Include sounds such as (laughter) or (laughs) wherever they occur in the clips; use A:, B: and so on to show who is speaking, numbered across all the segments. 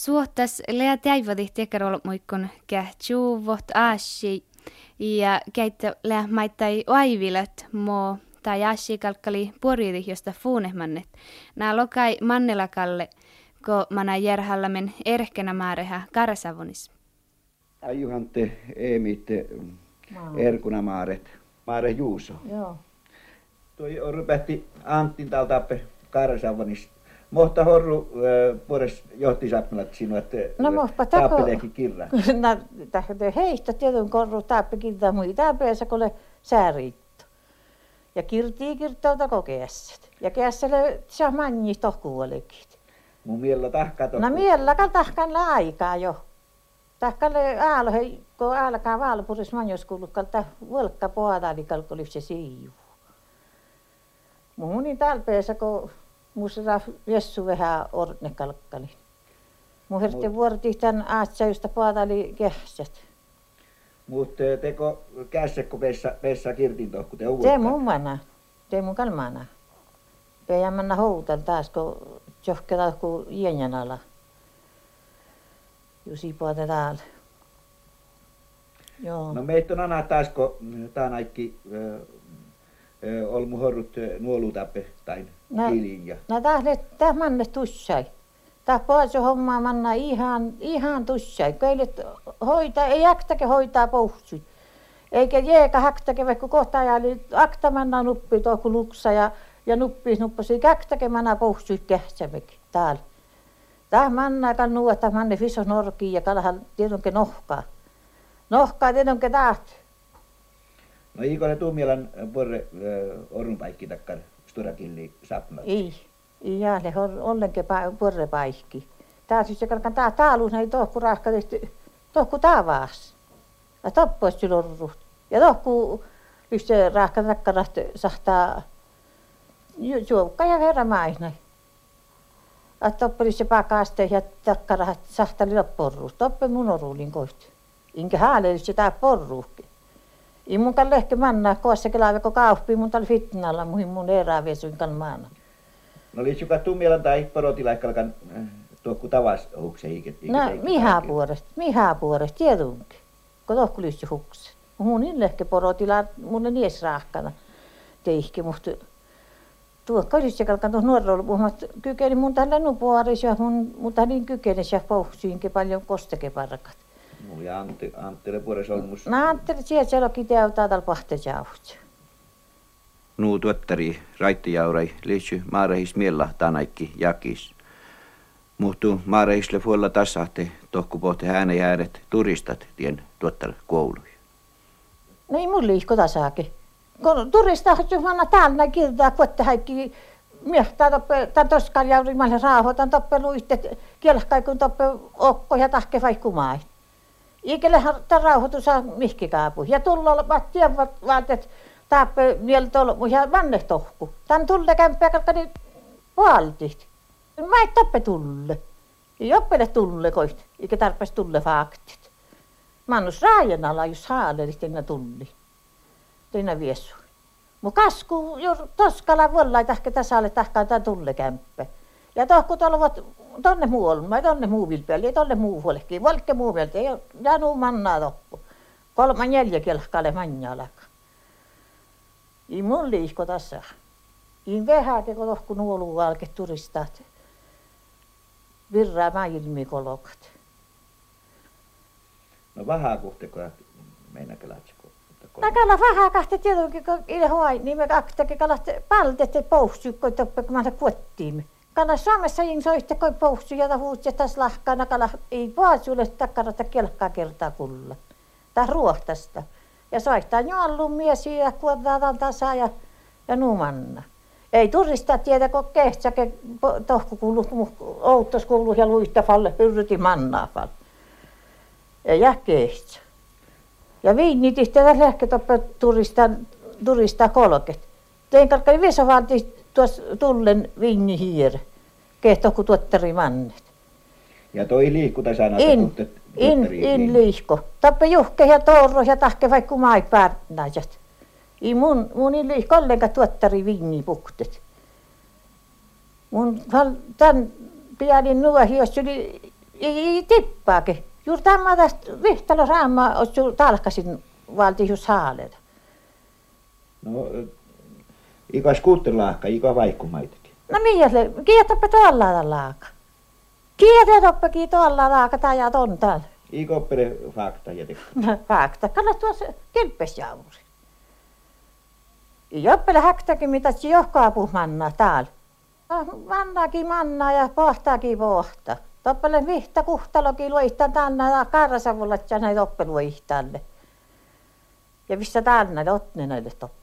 A: Suotas lea täivadi tekarol muikon kähtsuuvot aasi ja käyttä lea maittai aivilet mo tai aasi kalkkali puoridi josta fuunehmannet. Nää lokai mannelakalle, ko mana järhallamen erkenä määrehä karsavonis.
B: Juhante Eemitte Erkuna Maaret, Maare Juuso.
C: Joo.
B: Toi on rypähti Antin täältä karsavonis Mohta horru puores johti sappelat sinua, että
C: No mohpa tako.
B: kirra. (laughs)
C: No tähtä heistä tietyn korru taappe kirta mui taapeessa kun sääriitto. Ja kirtii kirtauta kokeessa. Ja kässäle saa manni tohkuolekit.
B: Mun miellä tahkaa
C: No miellä tahkan aikaa jo. Tahkalle aalo hei, kun alkaa valpuris manjoskulukkalta vuolkka poadali kalkulif se siiju. Muuni talpeessa, kun musra jessu vähän orne kalkkali. Mun hertti vuorti tän aatsa, josta poadali kehsät.
B: Mutta teko kässekko pessa, pessa kirtin tohku te
C: Te mun mana, te mun kalmana. Peijän manna houtal taas, kun johkela ku ienjan ala. Jusi puolta täällä. Joo.
B: No meitä on aina taas, kun tää naikki olmu horrut nuolutappe tai
C: No.
B: kiiliin ja
C: No tähle, täh manne tussai. Täh pois hommaa manna ihan, ihan tussai. Keille hoitaa, ei äktäke hoitaa pouhtsui. Eikä jeeka häktäke, vaikka kohta ajali akta manna nuppi tohku luksa ja, ja nuppi nuppasi käktäke manna pouhtsui kähtsävek täällä. Täh manna kan nuota manne fisos norki ja kalahan tiedonke nohkaa. Nohkaa tiedonke taht.
B: No iiko ne tuumielan porre orun paikki takkar sturakilli sapnat.
C: Ei, ei jääle ollenkin porre paikki. Tää siis kalkan tää taalus ei tohku rahka tehty, tohku tavaas. Ja toppois silorrut. Ja tohku yksi rahka takkarat sahtaa juokka ja verran maisnai. Ja toppeli se pakaste ja takkarat sahtali lopporruus. Toppe mun oruulin koit. Inkä haaleli se tää porruuhki. Ei mun kan lehke manna koossa kelaa kun kauppi mun tal fitnalla muhin mun erääviesuin kan maana.
B: No oli joka tuumielan tai porotilaikkalkan tuokku tavas hukse iket.
C: No mihän puolesta, mihän puolesta, tiedunkin. Kun tohku lysti hukse. Mun niin lehke porotila mulle nies rahkana teihki, mutta tuo kalisi kalkan tuossa nuorella puhumat kykeni mun tällä nupuaris ja mun, mun niin kykeni ja pohsuinkin paljon kostekeparkat.
B: No ja Antti, Anttile puores olmus.
C: Mä ajattelin, että sieltä siellä onkin teotaa täällä pahtejauhut.
B: Nuu tuottari raittijaurai liitsy maarehis miellä tanaikki jakis. Muhtu maarehisle fuolla tasahte tohku pohti hääneen ääret turistat tien tuottar kouluja.
C: No ei mun liikko tasaakin. Kun turista juhana täällä kirtaa kotte haikki miehtaa toppe, tämän toskan jaurimalle raahoitan toppe luitte kielhkai kun toppe okko ja tahke vaikku. Ikellähän tämän rauhoitus saa mihki kaapu. Ja tulla vattia vaatet taappe niellä tolmu ja vanne tohku. Tän tulle kämppä kalkani puoltit. Mä et toppe tulle. Ei oppele tulle koit, eikä tarpeeksi tulle faktit. Mannus raajan ala, jos haalelit enä tulli. Teinä viesu. Mu kasku, jos toskala vollai tahke tasalle tahkaan tää tulle kämppä. Ja tohku tolvat tonne muualle, mä tonne muu vilpeälle, ja tonne muu huolehki. Valkke muu vielä, ei ja nuu mannaa toppu. Kolma neljä kelkkale manjalaka. I mun liikko tässä. I vähän teko tohku nuolu valke turistat. Virraa maailmi kolokat.
B: No vähän kuhteko meinakö lähtsikö?
C: No kala vähän kahta tietenkin, kun ile huai, niin me kaktakin kalat paltette poussukko toppe, kun mä kuottiin. Kala Suomessa ing soitte koi poussu ja huut ja tässä lahkana kala ei puasulle takkarata kelkkaa kertaa kulla. Tää ruohtasta. Ja soittaa joallun mies ja kuotaan tasa ja, ja numanna. Ei turista tiedä, kun kehtsäke tohku kuulu, outtos kuulu ja luista falle hyrryti mannaa falle. Ja kehtsä. Ja viini tihtä lähke toppe turista, turista kolket. Tein visovalti tuossa tullen viini hiire. Kehto kun tuottari mannet.
B: Ja toi liikku tässä aina
C: In, in, in liikko. Tappe juhke ja torro ja tahke vaikka mai päärnäiset. I mun, mun in liikko ollenkaan tuottari viini puktet. Mun tän pianin nuohi, jos oli ei tippaakin. Juuri tämä tästä vihtalo saama, olisi talkasin valti just haaleta.
B: No, ikas kuuttelahka, ika vaikkumaitakin.
C: No mihin se, kietoppe tuolla laaka. Kietoppekin tuolla laaka, tai ja ton täällä.
B: Ikoppele fakta ja (laughs)
C: No fakta, kannat tuossa kilpesjauuri. Joppele häktäkin, mitä se johkaa puhmanna täällä. Mannaakin manna ja pohtaakin pohta. Toppele vihta kuhtalokin luihtan tänne ja karrasavulla, että näitä oppeluihtalle. Ja missä tänne otne näille toppe.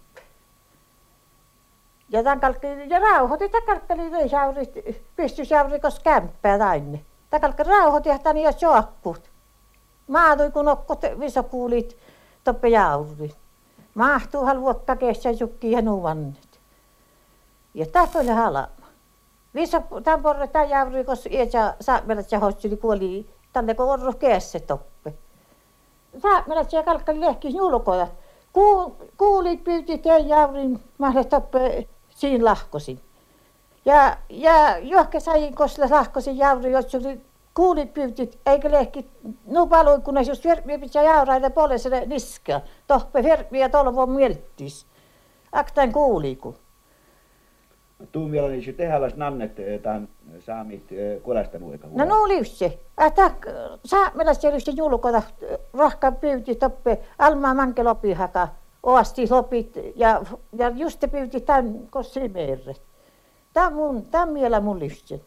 C: Ja tämän kalkki, ja rauhoitin tämän kalkkeli veisaurit, pystysaurit, koska kämppää tänne. Tämän kalkki rauhoitin, että niin jos joakkut. Maatui kun okkot visokuulit toppe jaurit. Mahtuuhan luokka kessä jukki ja nuvannet. Ja tästä oli halama. Visa tämän porre tämän jauri, koska iätsä saapmelat ja hossili kuoli tänne kun orru keessä toppe. Saapmelat ja kalkkali lehki julkoja. Kuulit pyyti teidän jaurin mahdollisesti toppe siinä lahkosin. Ja, ja johke sai kosle lahkosin jauri, jos oli kuulit pyytit, eikä lehki nu palui, kun jos vermi pitää jauraille poleselle niska. Tohpe vermi ja tolvo mielttis. Aktain kuuliku.
B: Tuu vielä niin tehdä nannet eh, tämän saamit eh, kulasta muika.
C: No no liusse. Ätä saamella se julkota rohka pyyti toppe alma manke lopihaka. Oasti lopit ja, ja just pyyti tämän kossimerret. Tämä mun, tämä vielä mun liusse.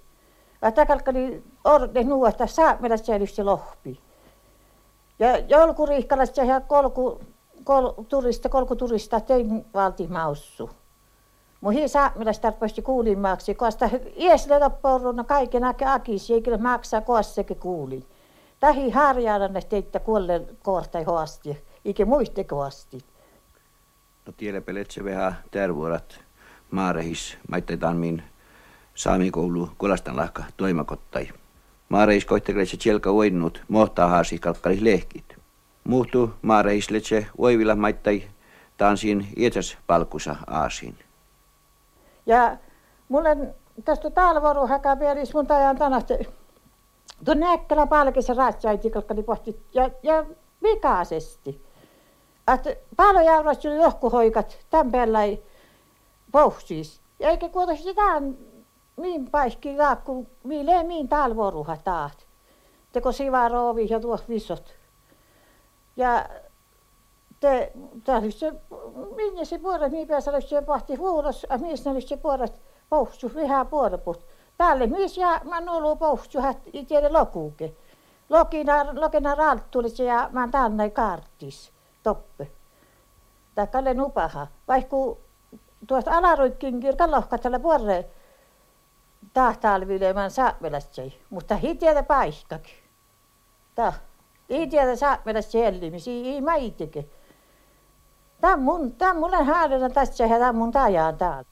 C: Ätä kalkkali orde nuosta saamella se lohpi. Ja joulukuriikkalassa ja kolku, kol, turista, kolku turista tein valti maussu. Muhi saamelaista tarpeesti kuulimaaksi, koska iesle loppuun kaiken aike akisi, eikä maksaa koassekin kuulin. Tähi harjaadan teitä kuolle koortai hoasti, eikä muiste koasti.
B: No tiedä peletse vähän tervuorat maarehis, maittetaan min saamikoulu kulastan lahka toimakottai. Maarehis koittelee se tjelka uinnut, mohtaa haasi kalkkalis lehkit. Muhtu maarehis letse uivilla maittai taansin ietsas palkusa aasiin.
C: Ja mulle tästä talvoru häkä pieris mun tajan tänästä. Tuon näkkälä palkissa ratsaiti, koska ne pohti ja, ja vikaisesti. Että paljon jaurasti oli lohkuhoikat, tämän päällä. Ja eikä kuota sitä niin paikki laakku, mille miin talvoruha taat. Teko siva roovi ja tuo visot. Ja te, se, minne se puolet, niin päässä olisi se pohti vuoros, a missä olisi se puolet pohtu, vähän puoleput. Tälle missä ja mä nulu pohtu, että ei tiedä lokuuke. Lokina, lokina ja mä tänne karttis, toppe. Tai kalle nupaha. Vaikka tuosta alaruikkin kirkan lohkatsella puolelle tahtalvilemaan saapmelasta mutta hi tiedä paikkakin. Tah. Ei tiedä saapmelasta hellimisiä, ei itsekin. Tämä on mun, tämä on mulle häädönä tässä ja tämä on mun tajaan täällä.